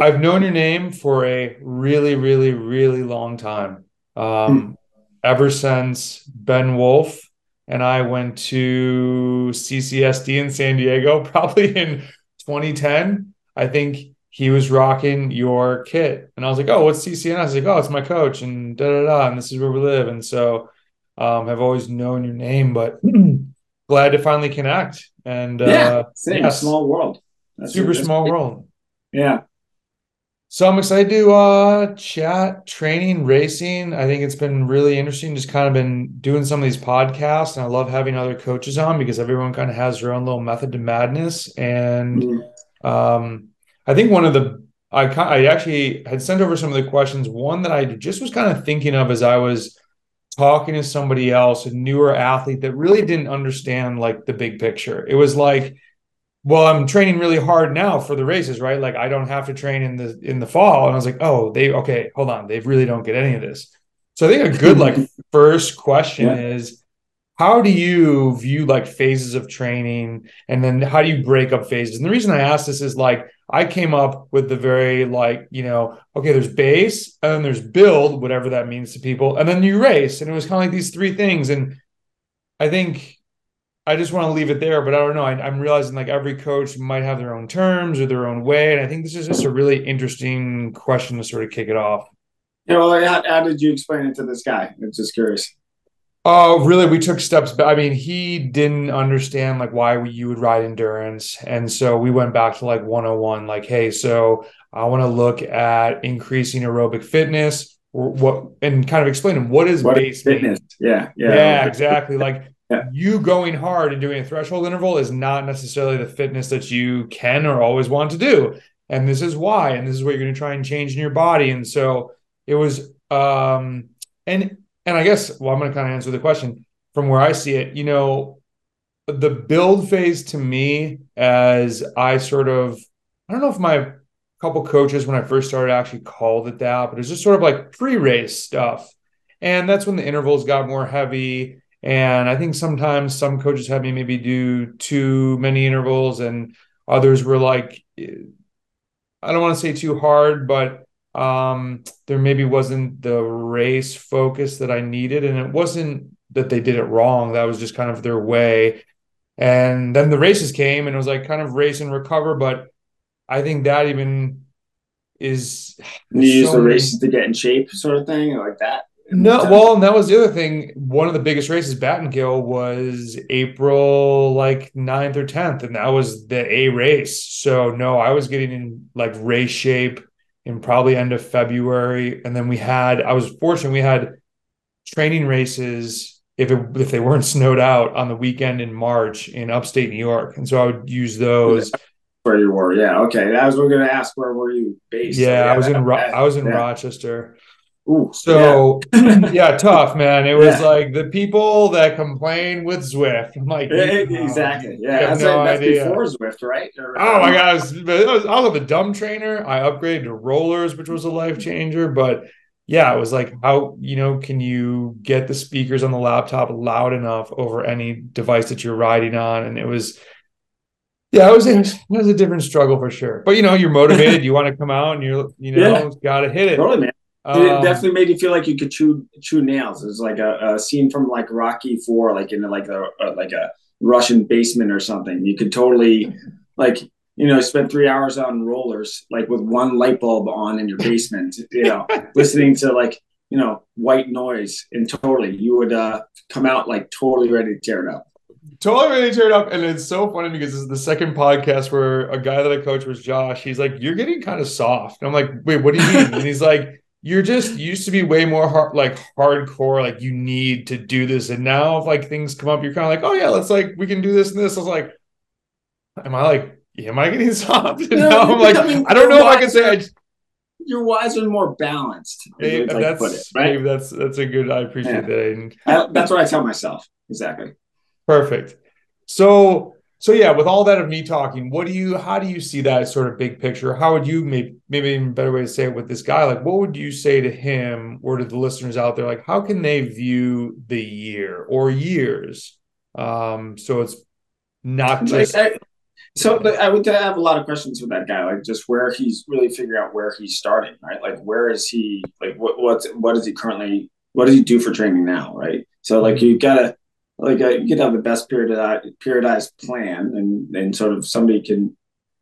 I've known your name for a really, really, really long time. Um, hmm. Ever since Ben Wolfe and I went to CCSD in San Diego, probably in 2010. I think he was rocking your kit. And I was like, oh, what's CCN? I was like, oh, it's my coach and da da da. And this is where we live. And so um, I've always known your name, but glad to finally connect. And yeah, uh, same yeah, small world. That's super small world. Yeah. So I'm excited to uh, chat training, racing. I think it's been really interesting. Just kind of been doing some of these podcasts, and I love having other coaches on because everyone kind of has their own little method to madness. And mm-hmm. um, I think one of the I I actually had sent over some of the questions. One that I just was kind of thinking of as I was talking to somebody else, a newer athlete that really didn't understand like the big picture. It was like well i'm training really hard now for the races right? Like i don't have to train in the in the fall. And i was like oh they okay hold on. They really don't get any of this. So i think a good like first question yeah. is how do you view like phases of training? And then how do you break up phases? And the reason i ask this is like i came up with the very like you know okay there's base and then there's build whatever that means to people and then you race. And it was kind of like these three things. And i think I just want to leave it there, but I don't know. I, am realizing like every coach might have their own terms or their own way, and I think this is just a really interesting question to sort of kick it off. Yeah, well, how, how did you explain it to this guy? I'm just curious. Oh, really? We took steps. But I mean, he didn't understand like why we, you would ride endurance, and so we went back to like 101. Like, hey, so I want to look at increasing aerobic fitness, what, and kind of explain him what is what base fitness. Yeah, yeah, yeah, exactly. Like yeah. you going hard and doing a threshold interval is not necessarily the fitness that you can or always want to do. And this is why, and this is what you're going to try and change in your body. And so it was, um, and, and I guess, well, I'm going to kind of answer the question from where I see it. You know, the build phase to me, as I sort of, I don't know if my couple coaches when I first started actually called it that, but it's just sort of like pre race stuff. And that's when the intervals got more heavy and I think sometimes some coaches had me maybe do too many intervals, and others were like, I don't want to say too hard, but um, there maybe wasn't the race focus that I needed. And it wasn't that they did it wrong, that was just kind of their way. And then the races came, and it was like kind of race and recover. But I think that even is you so use the races to get in shape, sort of thing, like that. No, well, and that was the other thing. One of the biggest races, Battenkill, was April like 9th or 10th, and that was the A race. So no, I was getting in like race shape in probably end of February. And then we had, I was fortunate, we had training races if it, if they weren't snowed out on the weekend in March in upstate New York. And so I would use those. Where you were, yeah, okay. I was going to ask where were you based? Yeah, yeah I was in I was in yeah. Rochester. Ooh, so yeah. yeah. tough, man. It was yeah. like the people that complain with Zwift. I'm like, exactly. Yeah, that's, no that's idea. before Zwift, right? Or, oh my gosh, I was, I was a dumb trainer. I upgraded to rollers, which was a life changer. But yeah, it was like, how you know, can you get the speakers on the laptop loud enough over any device that you're riding on? And it was. Yeah, it was, it was a different struggle for sure. But you know, you're motivated. you want to come out, and you're you know, yeah. got to hit it. Totally, man it um, definitely made you feel like you could chew chew nails. It was like a, a, scene from like Rocky Four, like in like a, a, like a Russian basement or something. You could totally like you know spend three hours on rollers like with one light bulb on in your basement. You know, listening to like you know white noise, and totally you would uh, come out like totally ready to tear it up. Totally ready to tear it up, and it's so funny because this is the second podcast where a guy that I coach was Josh. He's like, "You're getting kind of soft," and I'm like, "Wait, what do you mean?" and he's like you're just used to be way more hard, like hardcore, like you need to do this. And now if like things come up, you're kind of like, oh yeah, let's like we can do this and this. I was like, am I like, am I getting soft? And no, I'm like, I don't know if I can say I you're wiser and more balanced. Maybe, that's it, right? that's that's a good. I appreciate yeah. that. I, that's what I tell myself. Exactly. Perfect. So so yeah, with all that of me talking, what do you how do you see that sort of big picture? How would you maybe maybe even better way to say it with this guy? Like what would you say to him or to the listeners out there? Like how can they view the year or years? Um, so it's not just like, So I would have a lot of questions with that guy, like just where he's really figuring out where he's starting, right? Like where is he? Like what what's what is he currently? What does he do for training now, right? So like you gotta like uh, you could have the best periodized periodized plan, and and sort of somebody can,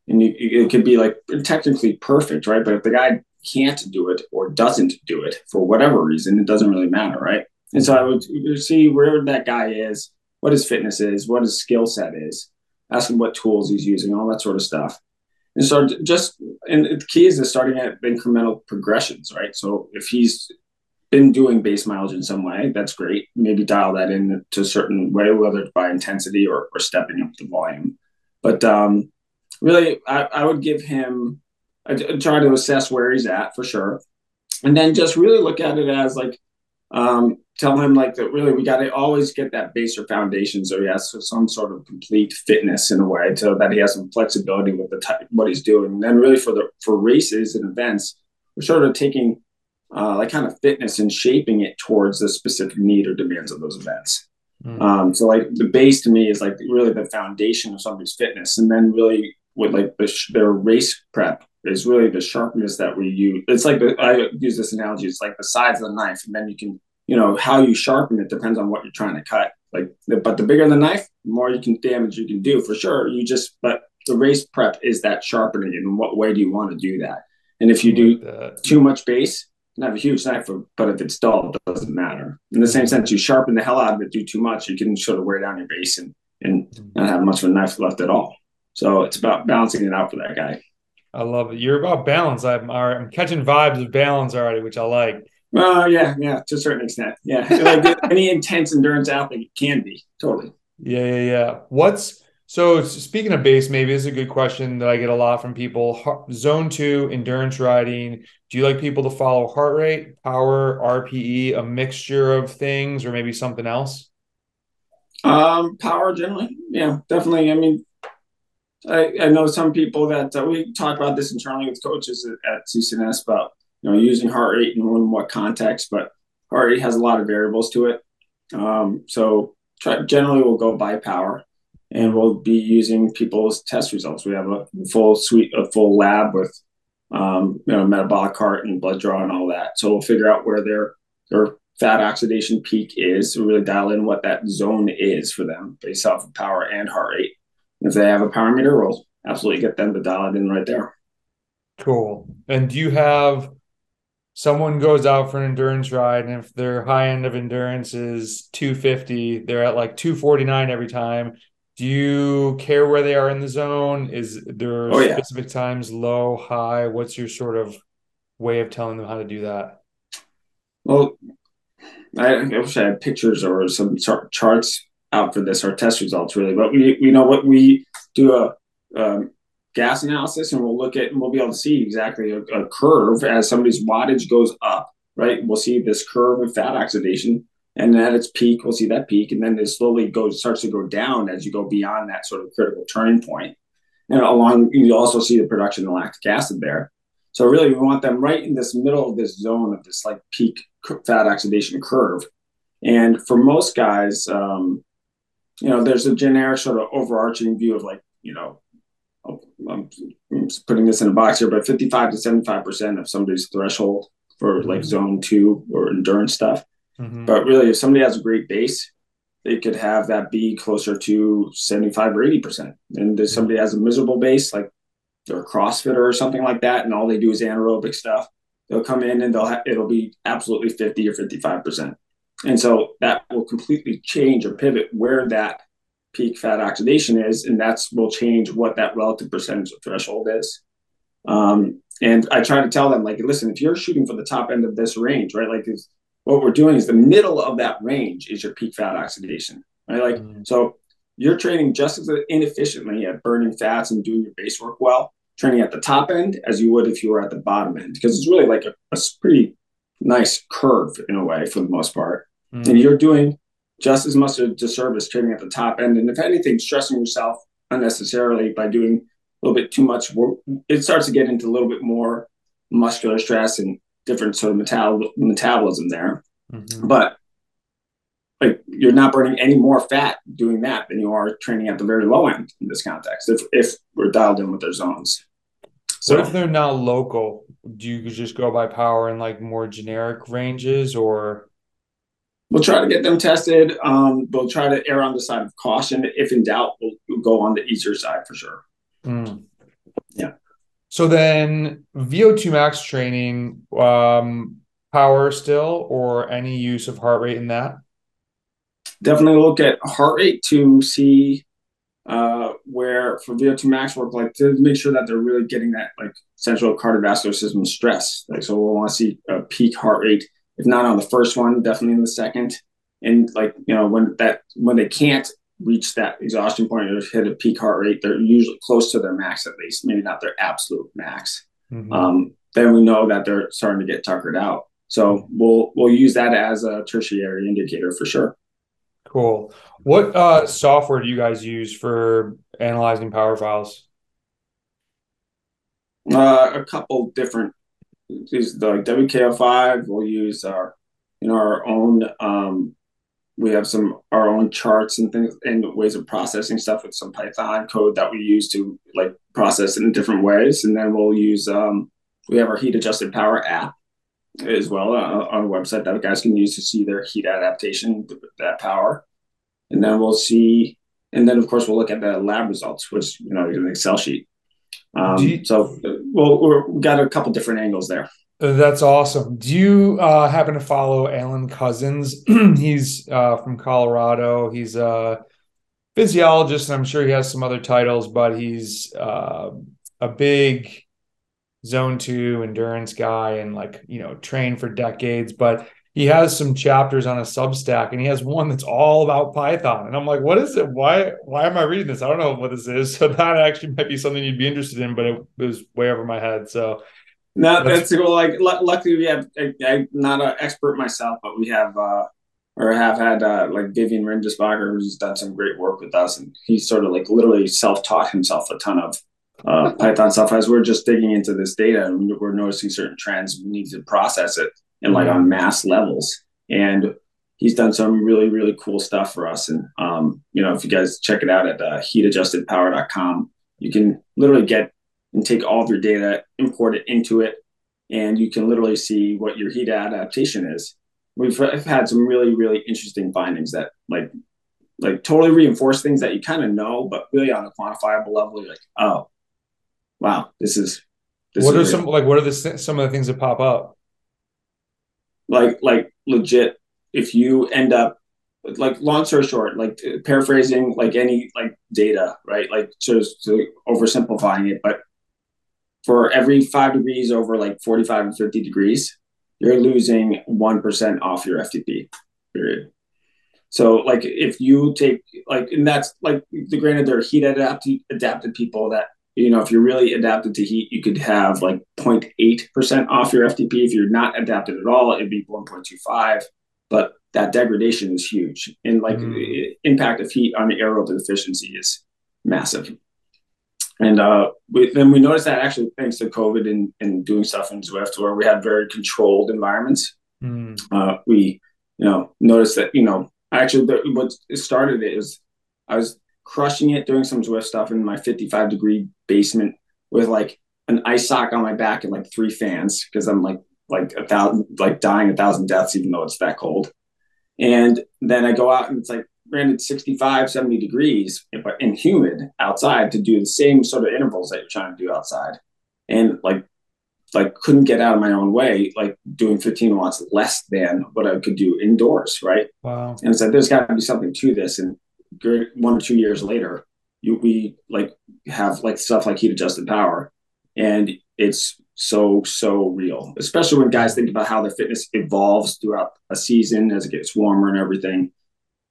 and you, it could be like technically perfect, right? But if the guy can't do it or doesn't do it for whatever reason, it doesn't really matter, right? And so I would see where that guy is, what his fitness is, what his skill set is, ask him what tools he's using, all that sort of stuff. And so just and the key is to starting at incremental progressions, right? So if he's been doing base mileage in some way, that's great. Maybe dial that in to a certain way, whether it's by intensity or, or stepping up the volume. But um, really, I, I would give him I try to assess where he's at for sure, and then just really look at it as like um, tell him like that really we got to always get that base or foundation so he has some sort of complete fitness in a way so that he has some flexibility with the type what he's doing and then really for the for races and events we're sort of taking uh, like kind of fitness and shaping it towards the specific need or demands of those events mm. um, so like the base to me is like really the foundation of somebody's fitness and then really with like the, their race prep is really the sharpness that we use. It's like the, I use this analogy. It's like the sides of the knife, and then you can, you know, how you sharpen it depends on what you're trying to cut. Like, but the bigger the knife, the more you can damage you can do for sure. You just, but the race prep is that sharpening, and what way do you want to do that? And if you do like too much base, can have a huge knife, but if it's dull, it doesn't matter. In the same sense, you sharpen the hell out of it, do too much, you can sort of wear down your base and and mm-hmm. not have much of a knife left at all. So it's about balancing it out for that guy. I love it. You're about balance. I'm I'm catching vibes of balance already, which I like. Well, yeah, yeah, to a certain extent. Yeah. Like any intense endurance athlete can be. Totally. Yeah, yeah, yeah. What's so speaking of base, maybe this is a good question that I get a lot from people. Zone two endurance riding. Do you like people to follow heart rate, power, RPE, a mixture of things, or maybe something else? Um, power generally. Yeah, definitely. I mean, I, I know some people that uh, we talk about this internally with coaches at, at CCNS about you know using heart rate and in what context, but heart rate has a lot of variables to it. Um, so try, generally we'll go by power, and we'll be using people's test results. We have a full suite, a full lab with um, you know metabolic cart and blood draw and all that. So we'll figure out where their their fat oxidation peak is to really dial in what that zone is for them based off of power and heart rate if they have a power meter, we'll absolutely get them to dial it in right there. Cool. And do you have someone goes out for an endurance ride, and if their high end of endurance is 250, they're at like 249 every time. Do you care where they are in the zone? Is there oh, yeah. specific times low, high? What's your sort of way of telling them how to do that? Well, I, I wish I had pictures or some charts out for this, or test results really. But we, we know what we do a um, gas analysis and we'll look at and we'll be able to see exactly a, a, curve as somebody's wattage goes up, right? We'll see this curve of fat oxidation. And at its peak, we'll see that peak. And then it slowly goes starts to go down as you go beyond that sort of critical turning point. And along you also see the production of lactic acid there. So really we want them right in this middle of this zone of this like peak fat oxidation curve. And for most guys, um, you know, there's a generic sort of overarching view of like, you know, I'm, I'm putting this in a box here, but 55 to 75% of somebody's threshold for mm-hmm. like zone two or endurance stuff. Mm-hmm. But really, if somebody has a great base, they could have that be closer to 75 or 80%. And if somebody has a miserable base, like they're a CrossFitter or something like that, and all they do is anaerobic stuff, they'll come in and they'll ha- it'll be absolutely 50 or 55%. And so that will completely change or pivot where that peak fat oxidation is, and that's will change what that relative percentage of threshold is. Um, and I try to tell them, like, listen, if you're shooting for the top end of this range, right, like, what we're doing is the middle of that range is your peak fat oxidation, right? Like, mm. so you're training just as inefficiently at burning fats and doing your base work well, training at the top end as you would if you were at the bottom end, because it's really like a, a pretty nice curve in a way for the most part mm. and you're doing just as much of a disservice training at the top end. And if anything, stressing yourself unnecessarily by doing a little bit too much work, it starts to get into a little bit more muscular stress and different sort of metal- metabolism there. Mm-hmm. But like you're not burning any more fat doing that than you are training at the very low end in this context. If if we're dialed in with their zones. So what if they're not local? Do you just go by power in like more generic ranges or? We'll try to get them tested. Um, we'll try to err on the side of caution. If in doubt, we'll, we'll go on the easier side for sure. Mm. Yeah. So then VO2 max training, um, power still or any use of heart rate in that? Definitely look at heart rate to see uh, where for VO2 max work, like to make sure that they're really getting that like central cardiovascular system stress. Like, so we'll want to see a peak heart rate, if not on the first one, definitely in the second. And like, you know, when that, when they can't reach that exhaustion point or hit a peak heart rate, they're usually close to their max at least, maybe not their absolute max. Mm-hmm. Um, then we know that they're starting to get tuckered out. So we'll we'll use that as a tertiary indicator for sure. Cool. What uh, software do you guys use for analyzing power files? Uh, a couple different. These like WKO5. We'll use our know our own. Um, we have some our own charts and things and ways of processing stuff with some Python code that we use to like process it in different ways. And then we'll use um, we have our heat adjusted power app as well uh, on a website that guys can use to see their heat adaptation, that power and then we'll see. And then, of course, we'll look at the lab results, which you know, is an Excel sheet. Um, you, so, well, we've got a couple different angles there. That's awesome. Do you uh, happen to follow Alan Couzens? He's uh, from Colorado. He's a physiologist, and I'm sure he has some other titles, but he's uh, a big zone two endurance guy and like you know trained for decades but he has some chapters on a substack and he has one that's all about python and i'm like what is it why why am i reading this i don't know what this is so that actually might be something you'd be interested in but it, it was way over my head so no that's, that's cool like l- luckily we have I, am not an expert myself but we have uh or have had uh, like Vivian Rindisbacher, who's done some great work with us, and he's sort of like literally self-taught himself a ton of uh, Python stuff. As we're just digging into this data, and we're noticing certain trends, we need to process it and like on mass levels. And he's done some really, really cool stuff for us. And, um, you know, if you guys check it out at uh, heatadjustedpower.com, you can literally get and take all of your data, import it into it, and you can literally see what your heat adaptation is. We've had some really, really interesting findings that like, like totally reinforce things that you kind of know, but really on a quantifiable level, you're like, oh, wow, this is. This what is are real. some like what are the some of the things that pop up? like like legit if you end up like long story short like paraphrasing like any like data right like just to oversimplifying it but for every five degrees over like 45 and 50 degrees you're losing 1% off your ftp period so like if you take like and that's like the granted there are heat adapted adapted people that you know, if you're really adapted to heat, you could have like 0.8% off your FTP. If you're not adapted at all, it'd be 1.25. But that degradation is huge. And like mm. impact of heat on the aerobic efficiency is massive. And uh, we, then we noticed that actually thanks to COVID and, and doing stuff in Zwift where we had very controlled environments. Mm. Uh, we, you know, noticed that, you know, actually the, what started it is I was crushing it, doing some Zwift stuff in my 55 degree basement with like an ice sock on my back and like three fans because I'm like like a thousand like dying a thousand deaths even though it's that cold. And then I go out and it's like granted 65, 70 degrees but and humid outside to do the same sort of intervals that you're trying to do outside. And like like couldn't get out of my own way, like doing 15 watts less than what I could do indoors, right? Wow. And it's like there's got to be something to this. And one or two years later, you, we like have like stuff like heat adjusted power, and it's so so real. Especially when guys think about how their fitness evolves throughout a season as it gets warmer and everything.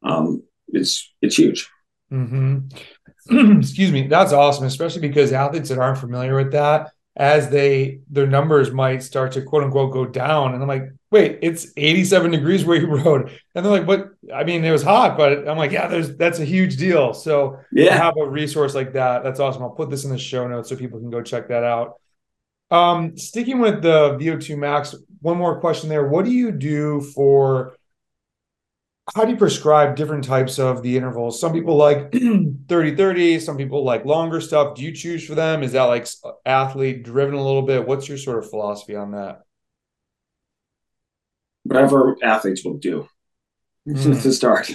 Um, it's it's huge. Mm-hmm. Excuse me. That's awesome, especially because athletes that aren't familiar with that, as they their numbers might start to quote unquote go down, and I'm like, wait, it's 87 degrees where you rode. And they're like, what? I mean, it was hot, but I'm like, yeah, there's that's a huge deal. So yeah, have a resource like that. That's awesome. I'll put this in the show notes so people can go check that out. Um, sticking with the VO2 max, one more question there. What do you do for how do you prescribe different types of the intervals? Some people like 30 30, some people like longer stuff. Do you choose for them? Is that like athlete driven a little bit? What's your sort of philosophy on that? Whatever athletes will do mm. to start.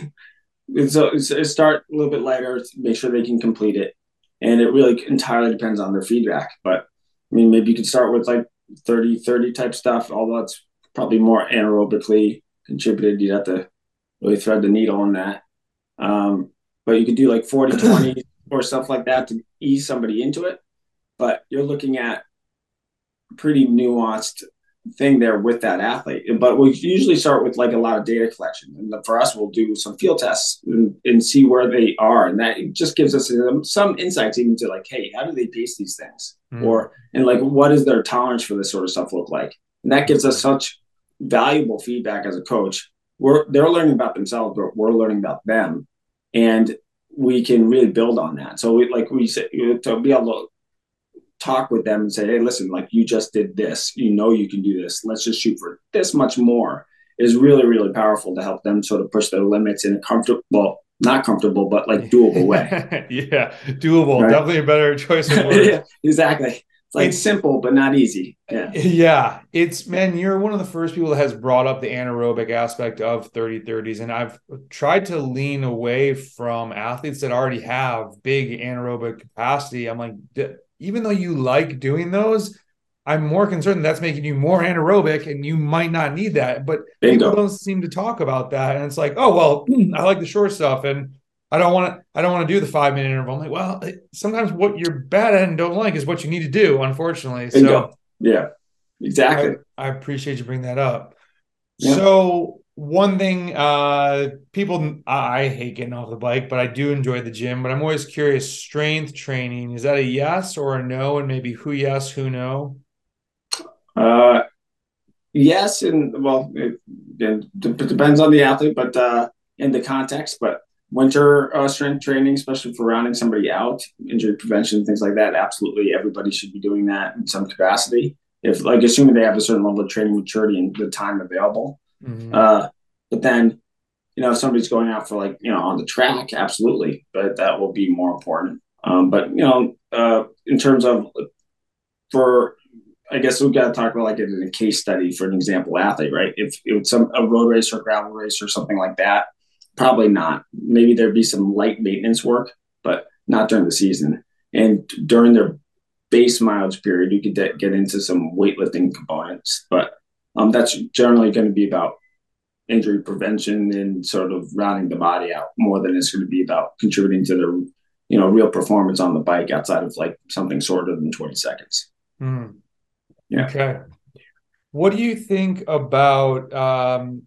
So start a little bit lighter, make sure they can complete it. And it really entirely depends on their feedback. But I mean, maybe you could start with like 30 30 type stuff, although it's probably more anaerobically contributed. You'd have to really thread the needle on that. Um, but you could do like 40 20 or stuff like that to ease somebody into it. But you're looking at pretty nuanced thing there with that athlete. But we usually start with like a lot of data collection. And for us, we'll do some field tests and, and see where they are. And that just gives us some insights even to like, hey, how do they pace these things? Mm. Or, and like, what is their tolerance for this sort of stuff look like? And that gives us such valuable feedback as a coach we're they're learning about themselves, but we're learning about them, and we can really build on that. So, we, like we said, to be able to talk with them and say, "Hey, listen, like you just did this. You know you can do this. Let's just shoot for this much more." Is really really powerful to help them sort of push their limits in a comfortable, well, not comfortable, but like doable way. yeah, doable. Right? Definitely a better choice of words. yeah, exactly. It's like it's, simple but not easy. Yeah. Yeah. It's man, you're one of the first people that has brought up the anaerobic aspect of 30 30s. And I've tried to lean away from athletes that already have big anaerobic capacity. I'm like, even though you like doing those, I'm more concerned that's making you more anaerobic and you might not need that. But Bingo. people don't seem to talk about that. And it's like, oh, well, I like the short stuff. And I don't want to. I don't want to do the five minute interval. I'm like, well, sometimes what you're bad at and don't like is what you need to do. Unfortunately, so yeah, exactly. I, I, appreciate you bring that up. Yeah. So one thing, uh, people, I hate getting off the bike, but I do enjoy the gym. But I'm always curious: strength training is that a yes or a no, and maybe who yes, who no? Uh, yes, and well, it, it depends on the athlete, but uh, in the context, but winter uh, strength training, especially for rounding somebody out, injury prevention, things like that. Absolutely, everybody should be doing that in some capacity. If like assuming they have a certain level of training maturity and the time available. Mm-hmm. Uh, but then, you know, if somebody's going out for like you know on the track, absolutely, but that will be more important. Um, but you know, uh, in terms of for I guess we've got to talk about like in a case study for an example athlete, right? If it's some a road race or gravel race or something like that, Probably not. Maybe there'd be some light maintenance work, but not during the season. And during their base mileage period, you could de- get into some weightlifting components, but um, that's generally going to be about injury prevention and sort of rounding the body out more than it's going to be about contributing to their, you know, real performance on the bike outside of like something shorter than 20 seconds. Mm. Yeah. Okay. What do you think about um,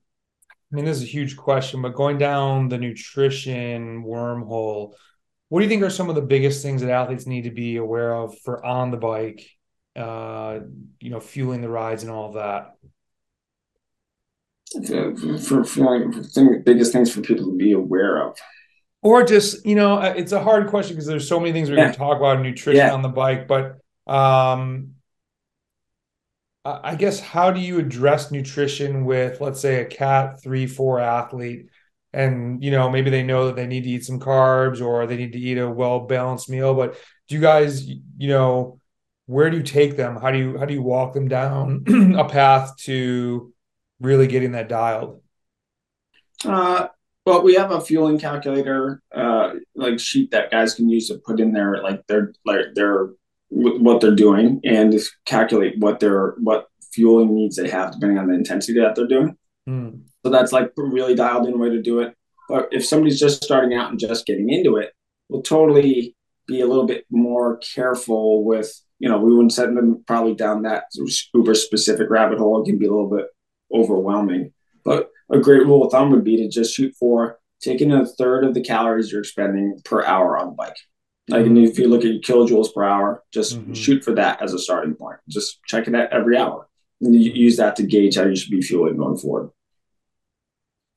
I mean, this is a huge question, but going down the nutrition wormhole, what do you think are some of the biggest things that athletes need to be aware of for on the bike, uh, you know, fueling the rides and all that? For, for, for biggest things for people to be aware of or just you know uh, it's a hard question because there's so many things we're yeah. going to talk about nutrition yeah. on the bike but um I guess how do you address nutrition with, let's say, a cat three four athlete, and you know maybe they know that they need to eat some carbs or they need to eat a well balanced meal, but do you guys, you know, where do you take them? How do you how do you walk them down a path to really getting that dialed? Uh, well, we have a fueling calculator, uh, like sheet that guys can use to put in their like their like their what they're doing and just calculate what their what fueling needs they have depending on the intensity that they're doing. Mm. So that's like a really dialed in way to do it. But if somebody's just starting out and just getting into it, we'll totally be a little bit more careful with, you know, we wouldn't send them probably down that uber specific rabbit hole. It can be a little bit overwhelming. But a great rule of thumb would be to just shoot for taking a third of the calories you're expending per hour on the bike. Like mm-hmm. if you look at your kilojoules per hour, just mm-hmm. shoot for that as a starting point. Just check it out every hour. And you use that to gauge how you should be fueling going forward.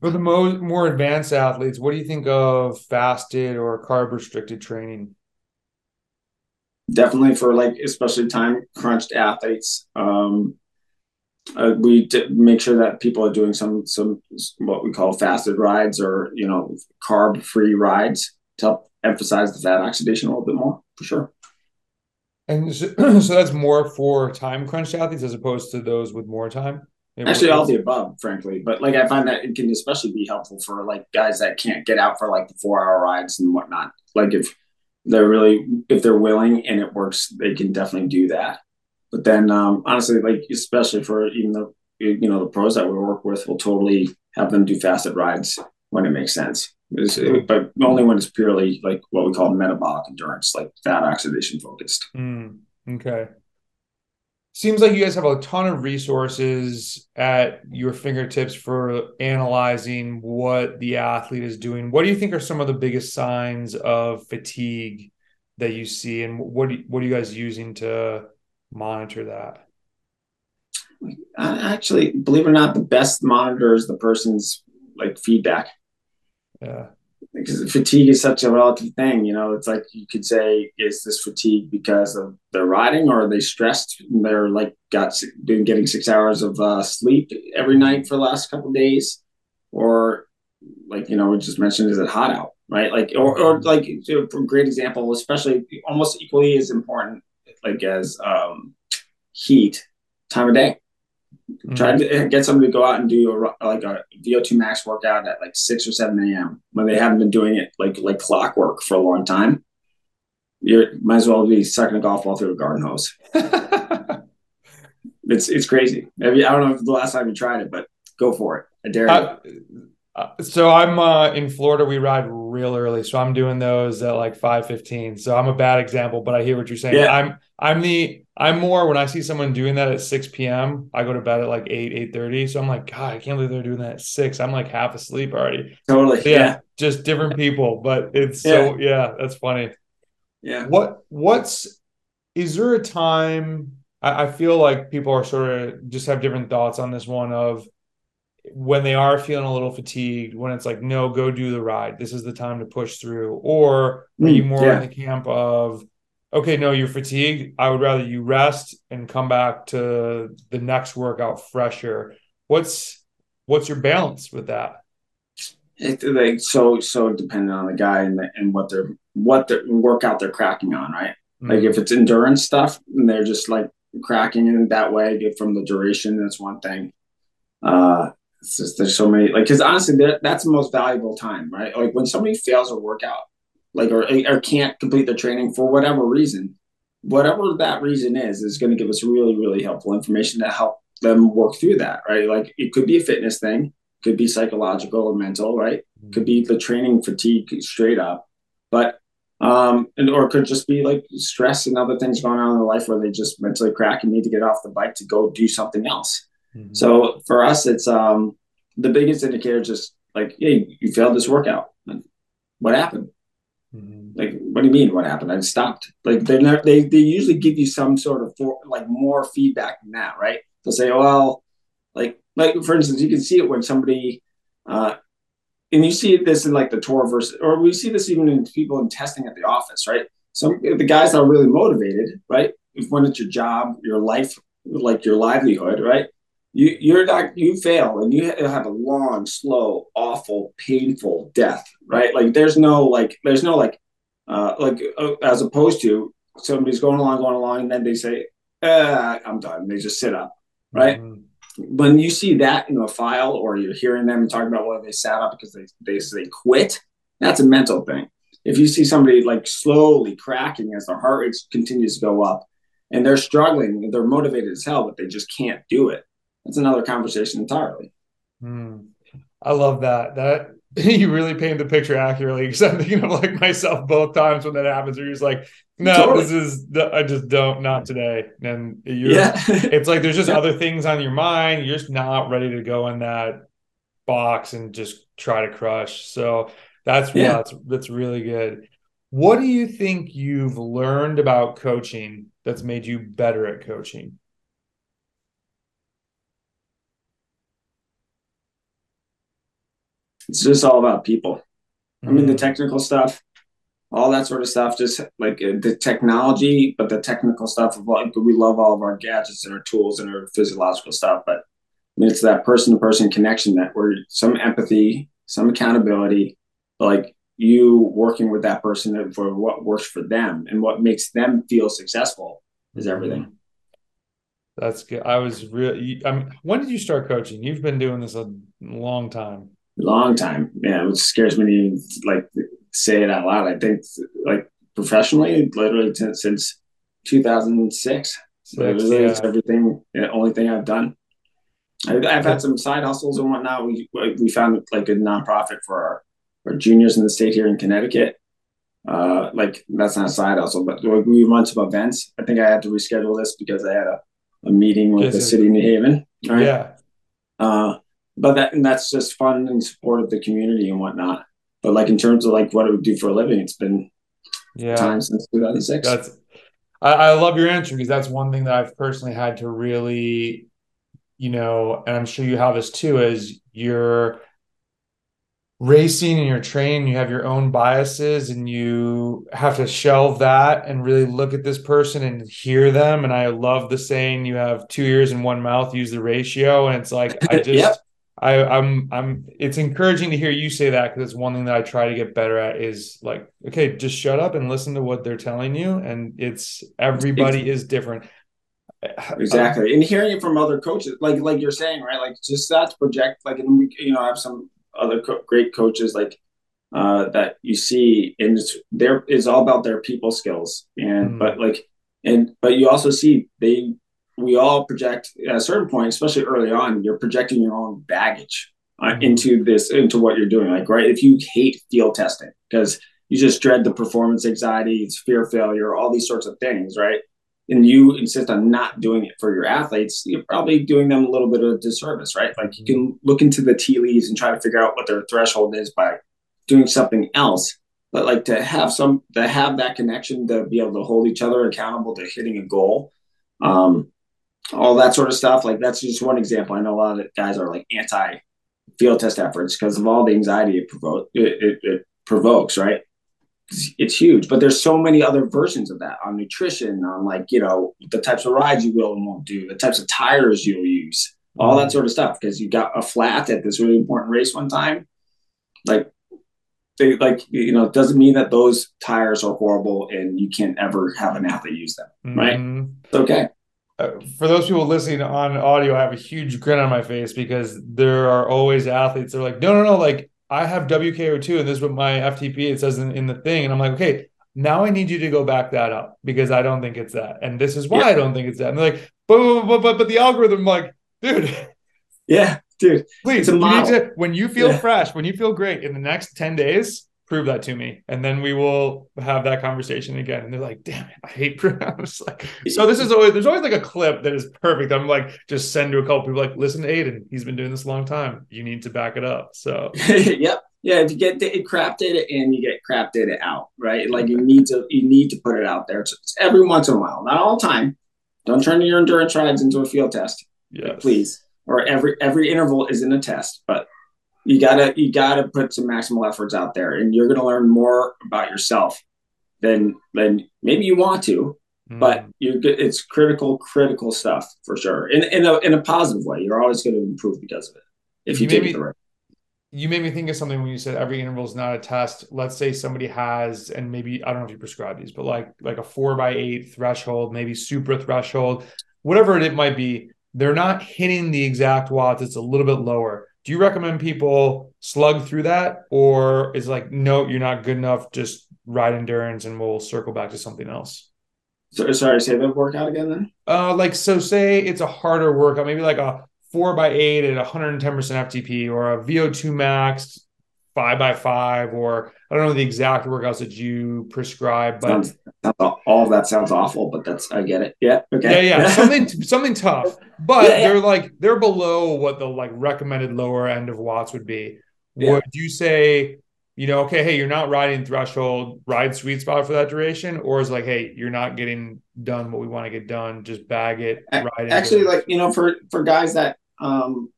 For the more more advanced athletes, what do you think of fasted or carb restricted training? Definitely for like especially time crunched athletes. Um, uh, we make sure that people are doing some some what we call fasted rides or you know carb free rides to help emphasize the fat oxidation a little bit more for sure. And so, so that's more for time crunched athletes as opposed to those with more time. Actually, all the above, frankly. But like, I find that it can especially be helpful for like guys that can't get out for like the four hour rides and whatnot. Like, if they're really, if they're willing and it works, they can definitely do that. But then, um, honestly, like, especially for even the, you know, the pros that we work with, we'll totally have them do fasted rides when it makes sense. But only when it's purely like what we call metabolic endurance, like fat oxidation focused. Mm, okay seems like you guys have a ton of resources at your fingertips for analyzing what the athlete is doing. What do you think are some of the biggest signs of fatigue that you see, and what do what are you guys using to monitor that? Actually, believe it or not, the best monitor is the person's like feedback. Yeah because fatigue is such a relative thing. You know, it's like you could say, is this fatigue because of their riding, or are they stressed? They're like got been getting six hours of uh, sleep every night for the last couple days, or like you know, we just mentioned, is it hot out, right? Like, or or like a great example, especially almost equally as important, like as um, heat, time of day. Mm-hmm. Try to get somebody to go out and do a, like a VO2 max workout at like six or seven a.m. when they haven't been doing it like like clockwork for a long time. You might as well be sucking a golf ball through a garden hose. it's it's crazy. Maybe I don't know if the last time you tried it, but go for it. I dare uh, you. Uh, so I'm uh, in Florida. We ride real early, so I'm doing those at like five fifteen. So I'm a bad example, but I hear what you're saying. Yeah. I'm I'm the I'm more when I see someone doing that at 6 p.m. I go to bed at like 8, 8 30. So I'm like, God, I can't believe they're doing that at six. I'm like half asleep already. Totally. yeah, yeah. Just different people. But it's yeah. so yeah, that's funny. Yeah. What what's is there a time I, I feel like people are sort of just have different thoughts on this one of when they are feeling a little fatigued, when it's like, no, go do the ride. This is the time to push through. Or are you mm, more yeah. in the camp of okay, no, you're fatigued. I would rather you rest and come back to the next workout fresher. What's what's your balance with that? It's like so so dependent on the guy and the, and what their what the workout they're cracking on, right? Mm-hmm. Like if it's endurance stuff and they're just like cracking in that way from the duration, that's one thing. Uh, it's just there's so many like because honestly, that's the most valuable time, right? Like when somebody fails a workout, like or, or can't complete their training for whatever reason, whatever that reason is, is going to give us really, really helpful information to help them work through that, right? Like it could be a fitness thing, could be psychological or mental, right? Mm-hmm. Could be the training fatigue straight up, but um, and or it could just be like stress and other things going on in their life where they just mentally crack and need to get off the bike to go do something else. Mm-hmm. So for us, it's um the biggest indicator just like, hey, you failed this workout. What happened? Mm-hmm. Like, what do you mean? What happened? I stopped. Like, they they they usually give you some sort of for, like more feedback than that, right? They'll say, well, like like for instance, you can see it when somebody, uh, and you see this in like the tour versus, or we see this even in people in testing at the office, right? Some the guys that are really motivated, right? If when it's your job, your life, like your livelihood, right? You you're not you fail and you have a long, slow, awful, painful death, right? Like there's no like there's no like uh like uh, as opposed to somebody's going along, going along, and then they say, uh, I'm done. They just sit up, right? Mm-hmm. When you see that in a file or you're hearing them and talking about why they sat up because they they they quit, that's a mental thing. If you see somebody like slowly cracking as their heart rate continues to go up and they're struggling, they're motivated as hell, but they just can't do it that's another conversation entirely. Mm, I love that. That you really paint the picture accurately because I'm thinking of like myself both times when that happens. Where you're just like, no, totally. this is I just don't not today. And you yeah. it's like there's just other things on your mind. You're just not ready to go in that box and just try to crush. So that's yeah, that's that's really good. What do you think you've learned about coaching that's made you better at coaching? It's just all about people. Mm-hmm. I mean, the mm. technical stuff, all that sort of stuff. Just like uh, the technology, but the technical stuff of like we love all of our gadgets and our tools and our physiological stuff. But I mean, it's that person to person connection that where some empathy, some accountability, like you working with that person for what works for them and what makes them feel successful is everything. That's good. I was really. I mean, when did you start coaching? You've been doing this a long time. Long time. Yeah, it scares me to like say it out loud. I think like professionally, literally t- since 2006. So literally yeah. everything. The only thing I've done. I've, I've, had some side hustles and whatnot. We we found like a nonprofit for our, our juniors in the state here in Connecticut. Uh, like that's not a side hustle, but we run some events. I think I had to reschedule this because I had a a meeting with the city of New Haven. Right? Yeah. Uh, but that and that's just fun and support of the community and whatnot. But like in terms of like what it would do for a living, it's been yeah time since 2006. That's I, I love your answer because that's one thing that I've personally had to really, you know, and I'm sure you have this too, is you're racing and you're trained, you have your own biases and you have to shelve that and really look at this person and hear them. And I love the saying you have two ears and one mouth, use the ratio. And it's like I just yep. I, I'm I'm it's encouraging to hear you say that because it's one thing that I try to get better at is like, okay, just shut up and listen to what they're telling you. And it's everybody is different. Exactly. and hearing it from other coaches, like like you're saying, right? Like just that to project, like and we you know, I have some other co- great coaches like uh, that you see, and there is all about their people skills. And mm. but like, and but you also see they we all project at a certain point, especially early on, you're projecting your own baggage uh, mm. into this into what you're doing. Like, right, if you hate field testing because you just dread the performance anxiety, it's fear failure, all these sorts of things, right? and you insist on not doing it for your athletes, you're probably doing them a little bit of disservice, right? Like you can look into the tea leaves and try to figure out what their threshold is by doing something else. But like to have some to have that connection to be able to hold each other accountable to hitting a goal, um, all that sort of stuff. Like that's just one example. I know a lot of guys are like anti field test efforts because of all the anxiety it, provo- it, it, it provokes, right? it's huge. But there's so many other versions of that on nutrition, on like you know the types of rides you will and won't do, the types of tires you'll use, all that sort of stuff. Because you got a flat at this really important race one time, like they like you know it doesn't mean that those tires are horrible and you can't ever have an athlete use them, mm-hmm. right? Okay. Uh, for those people listening on audio, I have a huge grin on my face because there are always athletes. They're like, no, no, no, like I have WKO2 and this is what my FTP it says in, in the thing. And I'm like, okay, now I need you to go back that up because I don't think it's that. And this is why yeah. I don't think it's that. And they're like, but, but, but, but the algorithm, I'm like, dude. Yeah, dude. Please, you to, when you feel yeah. fresh, when you feel great in the next 10 days, prove that to me. And then we will have that conversation again. And they're like, damn it, I hate proof. like, so this is always, there's always like a clip that is perfect. I'm like, just send to a couple people like, listen to Aidan. He's been doing this a long time. You need to back it up. So, yep. Yeah. If you get crap data in, you get crap data out, right? Like you need to, you need to put it out there it's every once in a while, not all the time. Don't turn your endurance rides into a field test. Yeah, please. Or every, every interval isn't a test, but you gotta you gotta put some maximal efforts out there and you're gonna learn more about yourself than than maybe you want to mm. but you it's critical critical stuff for sure in, in a in a positive way you're always going to improve because of it if you, you take me, it the right you made me think of something when you said every interval is not a test. Let's say somebody has, and maybe I don't know if you prescribe these, but like like a four by eight threshold, maybe super threshold, whatever it might be. They're not hitting the exact watts. It's a little bit lower do you recommend people slug through that? Or is like no you're not good enough just ride endurance and we'll circle back to something else? So, sorry say that workout again then. Uh like so say it's a harder workout maybe like a four by eight at 110% ftp or a vo2 max five by five, or I don't know the exact workouts that you prescribe, but sounds, all that sounds awful, but that's I get it. Yeah. Okay. Yeah, yeah. something something tough. But yeah, yeah. they're like they're below what the like recommended lower end of watts would be. Yeah. Would you say, you know, okay, hey, you're not riding threshold, ride sweet spot for that duration, or is like, hey, you're not getting done what we want to get done, just bag it, ride Actually, like, you know, for for guys that um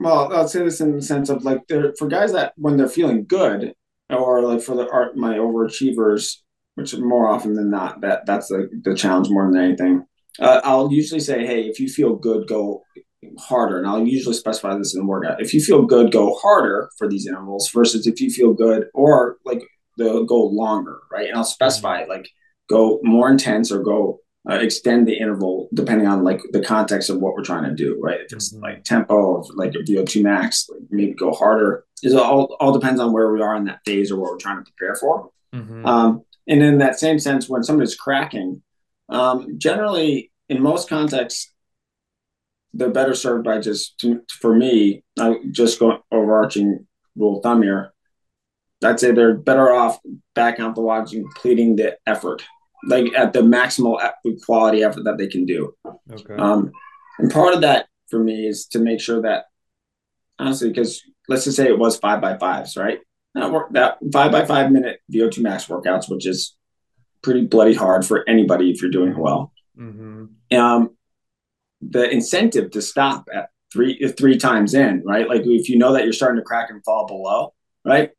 well, I'll say this in the sense of like they're for guys that when they're feeling good, or like for the art my overachievers, which more often than not that that's the the challenge more than anything. Uh, I'll usually say, hey, if you feel good, go harder. And I'll usually specify this in the workout. If you feel good, go harder for these intervals versus if you feel good or like the go longer, right? And I'll specify like go more intense or go uh, extend the interval depending on like the context of what we're trying to do, right? If it's mm-hmm. like tempo or like a VO2 max, like maybe go harder. It all all depends on where we are in that phase or what we're trying to prepare for. Mm-hmm. Um, and in that same sense, when somebody's cracking, um, generally in most contexts, they're better served by just to, for me. I just going overarching rule of thumb here. I'd say they're better off backing out the watch and completing the effort like at the maximal quality effort that they can do. Okay. Um, and part of that for me is to make sure that honestly, because let's just say it was five by fives, right? That work that five by five minute VO2 max workouts, which is pretty bloody hard for anybody if you're doing well. Mm-hmm. Um, the incentive to stop at three three times in, right? Like if you know that you're starting to crack and fall below, right,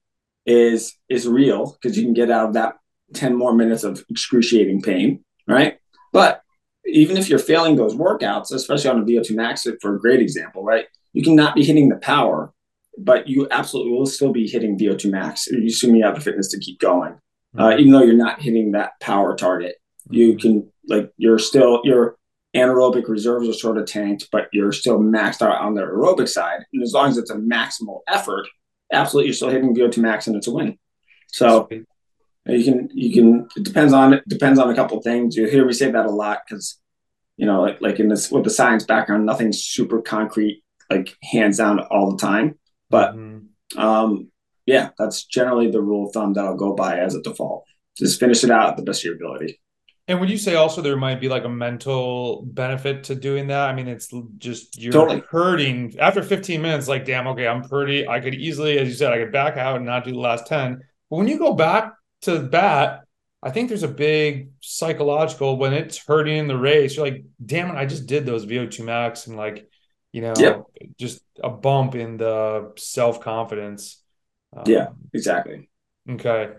is is real because you can get out of that 10 more minutes of excruciating pain, right? But even if you're failing those workouts, especially on a VO2 max for a great example, right? You cannot be hitting the power, but you absolutely will still be hitting VO2 max. You assume you have the fitness to keep going. Uh, mm-hmm. Uh, even though you're not hitting that power target, you mm-hmm. can like you're still your anaerobic reserves are sort of tanked, but you're still maxed out on the aerobic side. And as long as it's a maximal effort, absolutely you're still hitting VO2 max and it's a win. So you can you can it depends on it depends on a couple things you hear me say that a lot because you know like, like in this with the science background nothing's super concrete like hands down all the time but mm-hmm. um yeah that's generally the rule of thumb that i'll go by as a default just finish it out at the best of your ability and would you say also there might be like a mental benefit to doing that? I mean, it's just you're totally. hurting after 15 minutes. Like, damn, okay, I'm pretty. I could easily, as you said, I could back out and not do the last 10. But when you go back to bat, I think there's a big psychological when it's hurting in the race. You're like, damn it, I just did those VO2 max and like, you know, yep. just a bump in the self confidence. Um, yeah, exactly. Okay.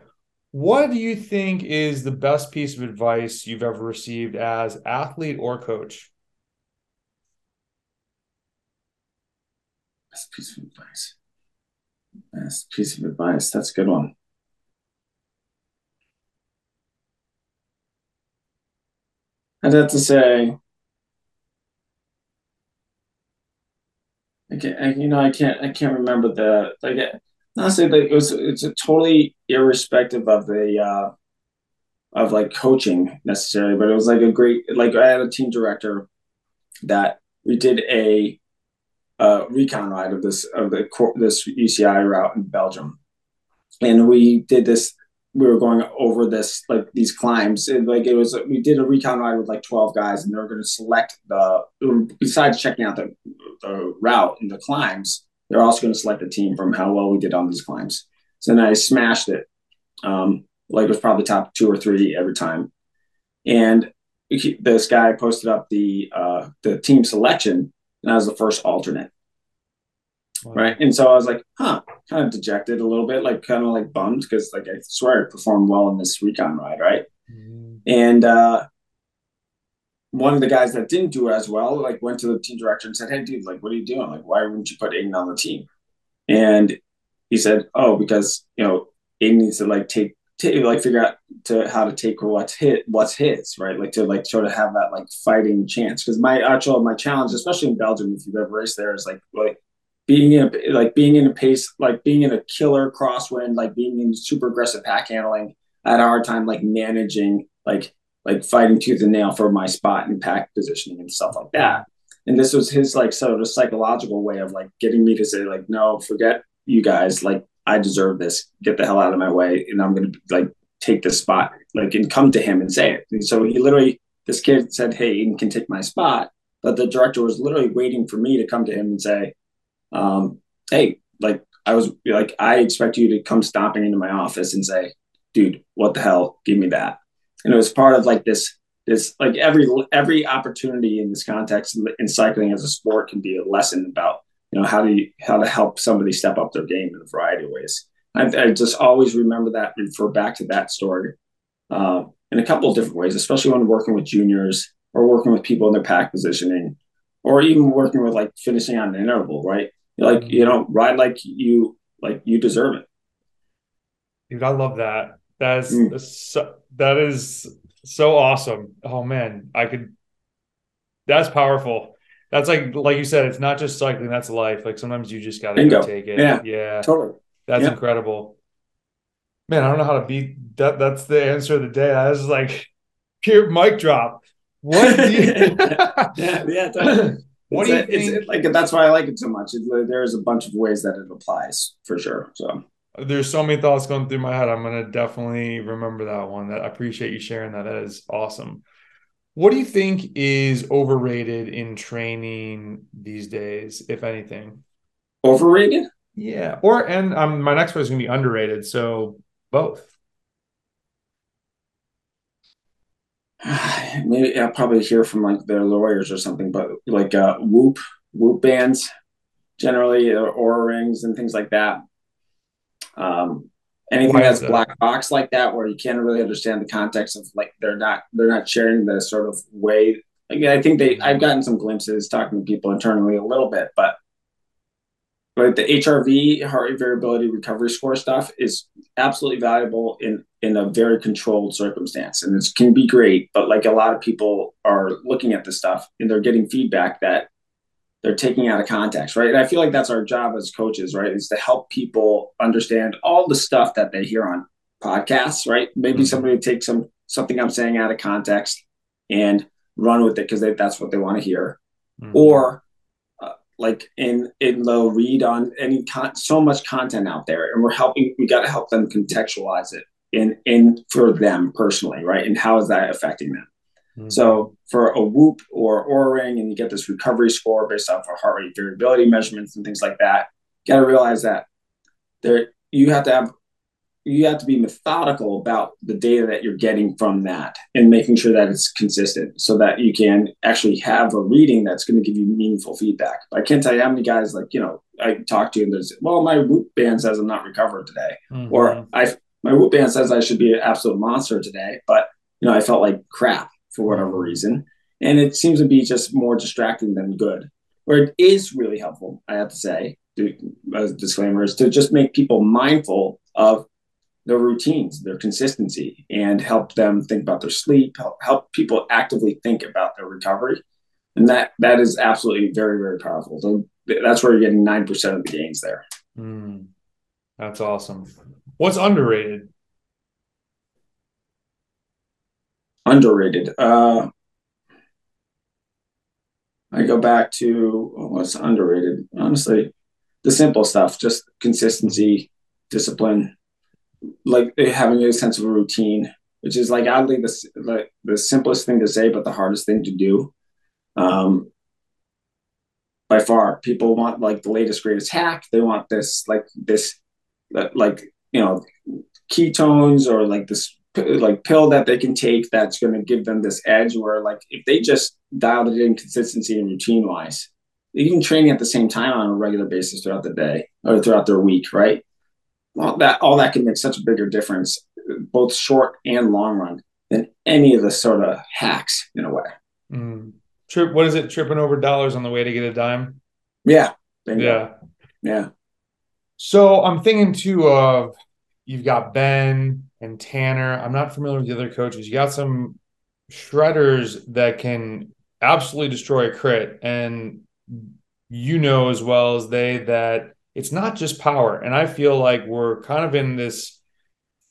What do you think is the best piece of advice you've ever received as athlete or coach? Best piece of advice. Best piece of advice. That's a good one. I'd have to say, I can't, you know, I can't, I can't remember the like. Honestly, like it was, it's a totally irrespective of the uh, of like coaching necessarily, but it was like a great, like I had a team director that we did a uh, recon ride of this of the this UCI route in Belgium, and we did this we were going over this like these climbs and like it was we did a recon ride with like 12 guys and they were going to select the besides checking out the, the route and the climbs they're also going to select a team from how well we did on these climbs so then i smashed it um like it was probably top two or three every time and this guy posted up the uh the team selection and i was the first alternate Wow. Right. And so I was like, huh, kind of dejected a little bit, like kind of like bummed because like I swear I performed well in this recon ride, right? Mm-hmm. And uh one of the guys that didn't do as well, like went to the team director and said, Hey dude, like what are you doing? Like why wouldn't you put Aidan on the team? And he said, Oh, because you know, Aidan needs to like take to like figure out to how to take what's hit what's his right like to like sort of have that like fighting chance because my actual my challenge especially in belgium if you've ever raced there is like like being in a, like being in a pace, like being in a killer crosswind, like being in super aggressive pack handling. I had a hard time like managing, like like fighting tooth and nail for my spot and pack positioning and stuff like that. And this was his like sort of psychological way of like getting me to say like, no, forget you guys. Like I deserve this. Get the hell out of my way, and I'm gonna like take this spot, like and come to him and say it. And so he literally, this kid said, "Hey, you can take my spot," but the director was literally waiting for me to come to him and say, um, hey, like I was like, I expect you to come stomping into my office and say, dude, what the hell? Give me that. And it was part of like this, this like every every opportunity in this context in cycling as a sport can be a lesson about you know how to how to help somebody step up their game in a variety of ways. I, I just always remember that and refer back to that story uh, in a couple of different ways, especially when working with juniors or working with people in their pack positioning, or even working with like finishing on an interval, right? Like you know, ride like you like you deserve it. Dude, I love that. That's mm. so, that is so awesome. Oh man, I could. That's powerful. That's like like you said, it's not just cycling. That's life. Like sometimes you just gotta go take it. Yeah, yeah, totally. That's yeah. incredible. Man, I don't know how to beat that. That's the answer of the day. I was like, pure mic drop. What? You... yeah, yeah. Totally. What it's do you a, think? It's like that's why I like it so much. there's a bunch of ways that it applies for sure. So there's so many thoughts going through my head. I'm gonna definitely remember that one. That I appreciate you sharing that. That is awesome. What do you think is overrated in training these days, if anything? Overrated? Yeah. Or and um, my next one is gonna be underrated. So both. Maybe I'll probably hear from like their lawyers or something, but like uh, whoop whoop bands, generally, or Oura rings and things like that. Um, anything Why that's that? black box like that, where you can't really understand the context of like they're not they're not sharing the sort of way. Again, I think they I've gotten some glimpses talking to people internally a little bit, but but the HRV heart rate variability recovery score stuff is absolutely valuable in in a very controlled circumstance, and it can be great. But like a lot of people are looking at this stuff and they're getting feedback that they're taking out of context, right? And I feel like that's our job as coaches, right? Is to help people understand all the stuff that they hear on podcasts, right? Maybe mm-hmm. somebody take some something I'm saying out of context and run with it because that's what they want to hear, mm-hmm. or uh, like in in they'll read on any con- so much content out there, and we're helping. We got to help them contextualize it in in for them personally, right? And how is that affecting them? Mm-hmm. So for a whoop or Oura ring, and you get this recovery score based off of heart rate variability measurements and things like that, you got to realize that there you have to have you have to be methodical about the data that you're getting from that and making sure that it's consistent so that you can actually have a reading that's going to give you meaningful feedback. I can't tell you how many guys like, you know, I talk to and there's, well, my whoop band says I'm not recovered today. Mm-hmm. Or I, my whoop band says I should be an absolute monster today, but you know, I felt like crap for whatever reason. And it seems to be just more distracting than good. Where it is really helpful, I have to say, to, as disclaimers, to just make people mindful of their routines, their consistency, and help them think about their sleep, help, help people actively think about their recovery. And that that is absolutely very, very powerful. So that's where you're getting 9% of the gains there. Mm, that's awesome. What's underrated? underrated. Uh, I go back to what's underrated. Honestly, the simple stuff, just consistency, discipline, like having a sense of a routine, which is like oddly the like the simplest thing to say, but the hardest thing to do. Um, by far, people want like the latest greatest hack. They want this like this, like you know, ketones or like this like pill that they can take that's going to give them this edge where like if they just dialed it in consistency and routine wise even training at the same time on a regular basis throughout the day or throughout their week right? Well that all that can make such a bigger difference both short and long run than any of the sort of hacks in a way. Mm. trip what is it? Tripping over dollars on the way to get a dime? Yeah yeah. Yeah so i'm thinking too of you've got ben and Tanner. I'm not familiar with the other coaches. You got some shredders that can absolutely destroy a crit. And you know as well as they that it's not just power. And I feel like we're kind of in this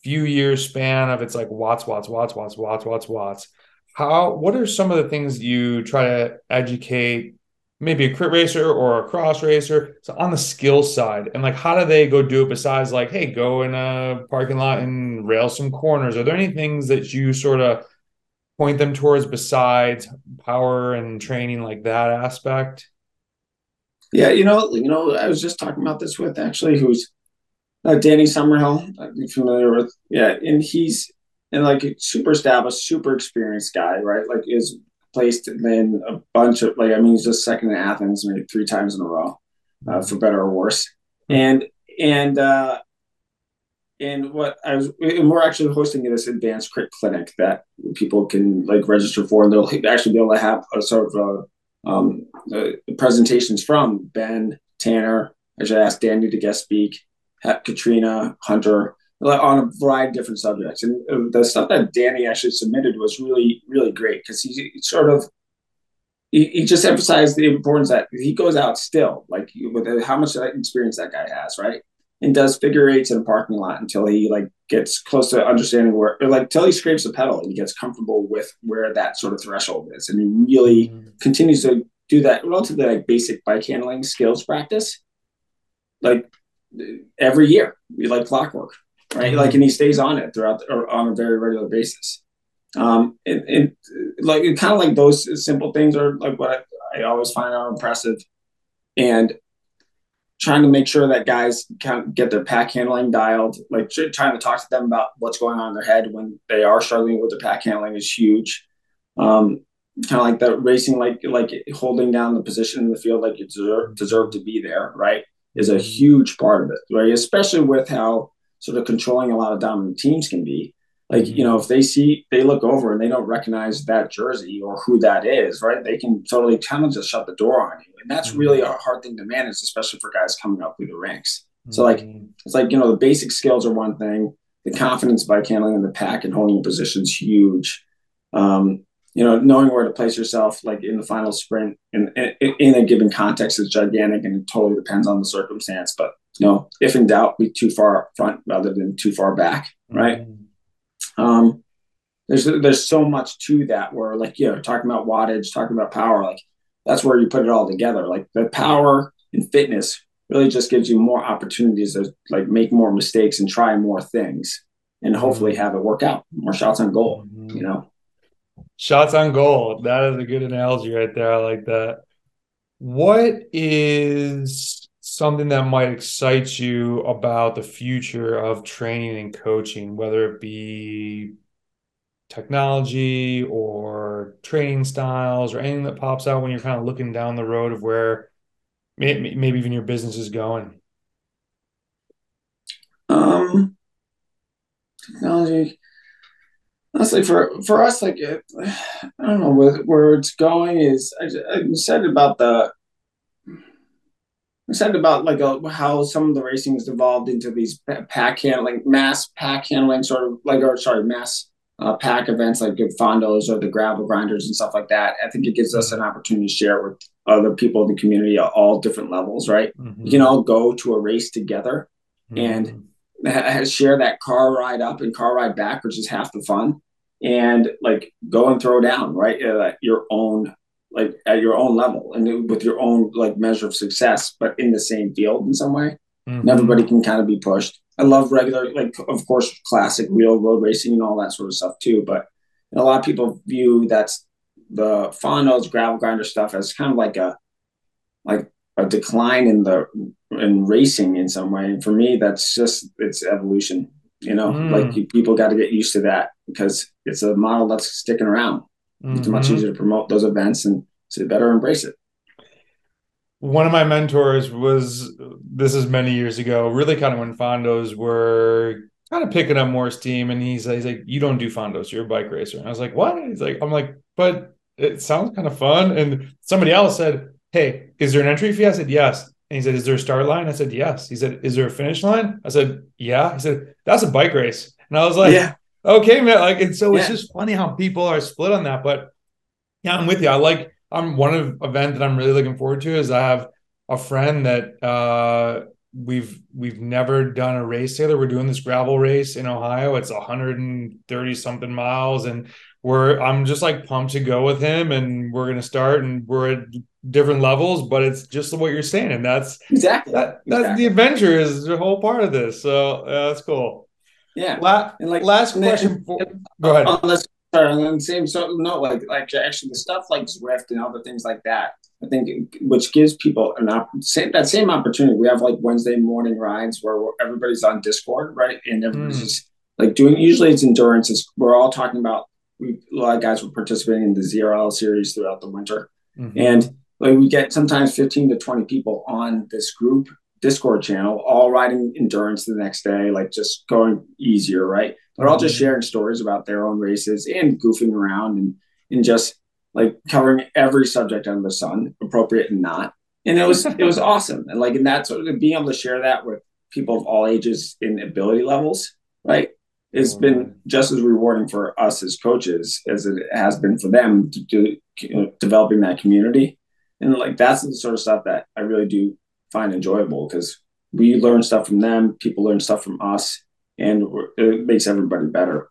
few year span of it's like watts, watts, watts, watts, watts, watts, watts. How what are some of the things you try to educate maybe a crit racer or a cross racer. So on the skill side and like how do they go do it besides like hey go in a parking lot and rail some corners? Are there any things that you sort of point them towards besides power and training like that aspect? Yeah you know you know i was just talking about this with actually who's uh, danny summerhill i'm familiar with yeah and he's and like super established super experienced guy right? Like is placed in a bunch of like I mean he's just second in Athens maybe three times in a row, uh, for better or worse. And and uh, and what I was, and we're actually hosting this advanced crit clinic that people can like register for, and they'll actually be able to have a sort of a, um, uh, presentations from Ben Tanner. I should ask Danny to guest speak, Katrina Hunter on a variety of different subjects. And uh, the stuff that Danny actually submitted was really, really great because he sort of he, he, just emphasized the importance that he goes out still, like with how much experience that guy has, right? and does figure eights in a parking lot until he like gets close to understanding where or like till he scrapes the pedal and he gets comfortable with where that sort of threshold is and he really mm-hmm. continues to do that relatively like basic bike handling skills practice like every year we like clockwork right like and he stays on it throughout the, or on a very regular basis um and, like it kind of like those simple things are like what I, I always find are impressive and trying to make sure that guys can get their pack handling dialed, like trying to talk to them about what's going on in their head when they are struggling with their pack handling is huge. Um, kind of like the racing, like like holding down the position in the field like you deserve, deserve to be there, right? Is a huge part of it, right? Especially with how sort of controlling a lot of dominant teams can be. Like, you know, if they see, they look over and they don't recognize that jersey or who that is, right? They can totally kind of just shut the door on you. And that's really a hard thing to manage, especially for guys coming up through the ranks. So, like, mm-hmm. it's like, you know, the basic skills are one thing, the confidence by handling in the pack and holding position is huge. Um, you know, knowing where to place yourself, like in the final sprint, in, in, in a given context, is gigantic, and it totally depends on the circumstance. But you know, if in doubt, be too far up front rather than too far back, right? Mm-hmm. Um, there's there's so much to that where like you know talking about wattage, talking about power, like that's where you put it all together. Like the power and fitness really just gives you more opportunities to like make more mistakes and try more things and hopefully have it work out. More shots on goal, mm-hmm. you know. Shots on goal. That is a good analogy right there. I like that. What is something that might excite you about the future of training and coaching, whether it be technology or training styles or anything that pops out when you're kind of looking down the road of where maybe, even your business is going? Um, technology. Honestly, for for us, like I don't know where, where it's going. Is I, I'm excited about the excited about like a, uh, how some of the racing has evolved into these pack handling, mass pack handling, sort of like, or sorry, mass uh, pack events like good fondos or the gravel grinders and stuff like that. I think it gives us an opportunity to share with other people in the community at all different levels, right? Mm-hmm. You can all go to a race together mm-hmm. and share that car ride up and car ride back, which is half the fun. And like go and throw down, right? Uh, your own like at your own level and with your own like measure of success, but in the same field in some way. Mm-hmm. And everybody can kind of be pushed. I love regular, like of course, classic real road racing and all that sort of stuff too. But a lot of people view that's the fondos, gravel grinder stuff as kind of like a like a decline in the in racing in some way. And for me, that's just it's evolution. You know, mm. like people got to get used to that because it's a model that's sticking around. Mm-hmm. It's much easier to promote those events and to better embrace it. One of my mentors was this is many years ago, really kind of when fondos were kind of picking up more steam. And he's, he's like, You don't do fondos, you're a bike racer. And I was like, What? He's like, I'm like, but it sounds kind of fun. And somebody else said, Hey, is there an entry fee? I said, Yes. And he said, Is there a start line? I said, Yes. He said, Is there a finish line? I said, Yeah. He said, That's a bike race. And I was like, Yeah okay, man. Like, and so yeah. it's just funny how people are split on that. But yeah, I'm with you. I like. I'm one of event that I'm really looking forward to is I have a friend that uh we've we've never done a race together. We're doing this gravel race in Ohio. It's 130 something miles, and we're I'm just like pumped to go with him, and we're gonna start, and we're at different levels, but it's just what you're saying, and that's exactly that, that's exactly. the adventure is the whole part of this. So uh, that's cool. Yeah. La- and like last question. For, go ahead. On the, sorry, on the same so no, like like actually the stuff like Zwift and other things like that. I think which gives people an op- same, that same opportunity. We have like Wednesday morning rides where everybody's on Discord, right? And everybody's mm. just like doing. Usually it's endurance. It's, we're all talking about. We a lot of guys were participating in the ZRL series throughout the winter, mm-hmm. and like we get sometimes fifteen to twenty people on this group Discord channel, all riding endurance the next day, like just going easier, right? They're all just mm-hmm. sharing stories about their own races and goofing around and and just like covering every subject under the sun, appropriate and not. And it was it was awesome. And like in that sort of being able to share that with people of all ages and ability levels, right? It's mm-hmm. been just as rewarding for us as coaches as it has been for them to do you know, developing that community. And like that's the sort of stuff that I really do find enjoyable because we learn stuff from them, people learn stuff from us, and it makes everybody better.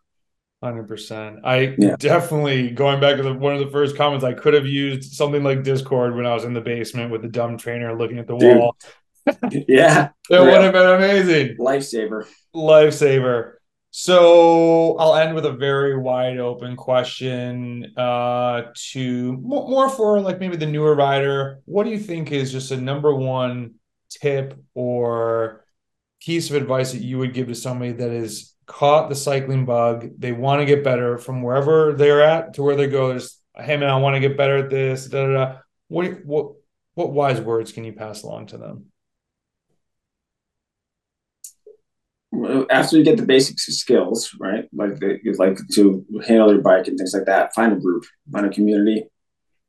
Hundred percent. I yeah. definitely going back to the, one of the first comments. I could have used something like Discord when I was in the basement with the dumb trainer looking at the Dude. wall. yeah, it would have been amazing. Lifesaver. Lifesaver. So I'll end with a very wide open question uh, to more for like maybe the newer rider. What do you think is just a number one tip or piece of advice that you would give to somebody that is caught the cycling bug? They want to get better from wherever they're at to where they go. There's, hey man, I want to get better at this. Da, da, da. What what what wise words can you pass along to them? After you get the basic skills, right? Like the, like to handle your bike and things like that. Find a group, find a community,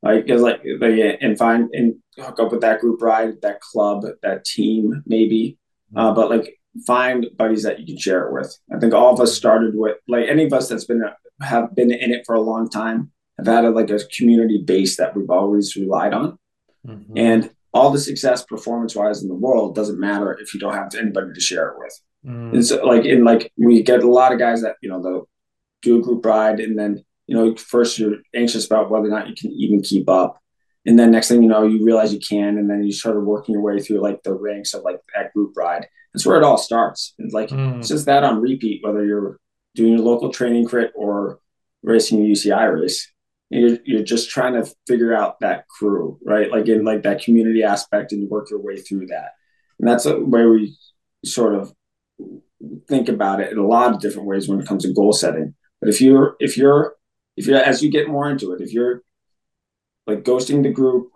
like like, like and find and hook up with that group ride, that club, that team, maybe. Uh, mm-hmm. but like find buddies that you can share it with. I think all of us started with like any of us that's been have been in it for a long time have had a, like a community base that we've always relied on, mm-hmm. and all the success performance wise in the world doesn't matter if you don't have anybody to share it with. Mm. And so like in like we get a lot of guys that, you know, they'll do a group ride and then, you know, first you're anxious about whether or not you can even keep up. And then next thing you know, you realize you can, and then you start working your way through like the ranks of like that group ride. That's where it all starts. It's like mm. it's just that on repeat, whether you're doing a local training crit or racing a UCI race. You're, you're just trying to figure out that crew, right? Like in like that community aspect, and you work your way through that. And that's a way we sort of think about it in a lot of different ways when it comes to goal setting. But if you're if you're if you're as you get more into it, if you're like ghosting the group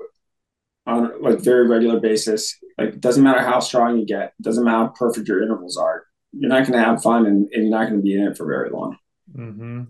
on like very regular basis, like it doesn't matter how strong you get, it doesn't matter how perfect your intervals are, you're not going to have fun and, and, you're not going to be in it for very long. Mm-hmm.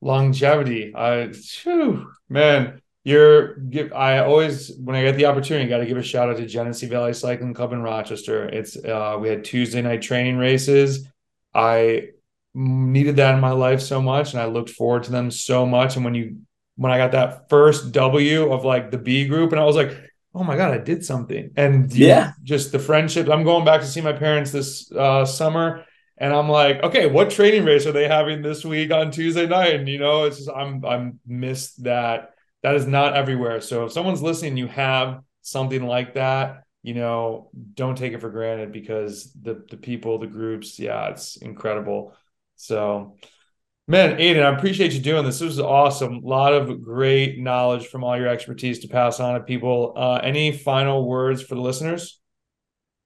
Longevity, I, whew, man, you're give I always when I get the opportunity, got to give a shout out to Genesee Valley Cycling Club in Rochester. It's uh, we had Tuesday night training races. I needed that in my life so much, and I looked forward to them so much. And when you when I got that first W of like the B group, and I was like, oh my god, I did something. And yeah, just the friendship. I'm going back to see my parents this uh, summer. And I'm like, okay, what training race are they having this week on Tuesday night? And you know, it's just I'm I'm missed that that is not everywhere. So if someone's listening, you have something like that, you know, don't take it for granted because the the people, the groups, yeah, it's incredible. So man, Aidan, I appreciate you doing this. This was awesome. A lot of great knowledge from all your expertise to pass on to people. Uh, any final words for the listeners?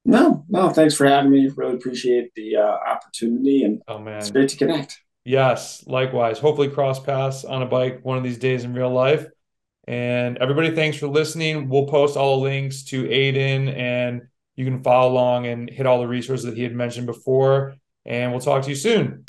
No, no, thanks for having me. Really appreciate the uh, opportunity and oh man, it's great to connect. Yes, likewise. Hopefully cross paths on a bike one of these days in real life. And everybody, thanks for listening. We'll post all the links to Aidan and you can follow along and hit all the resources that he had mentioned before. And we'll talk to you soon.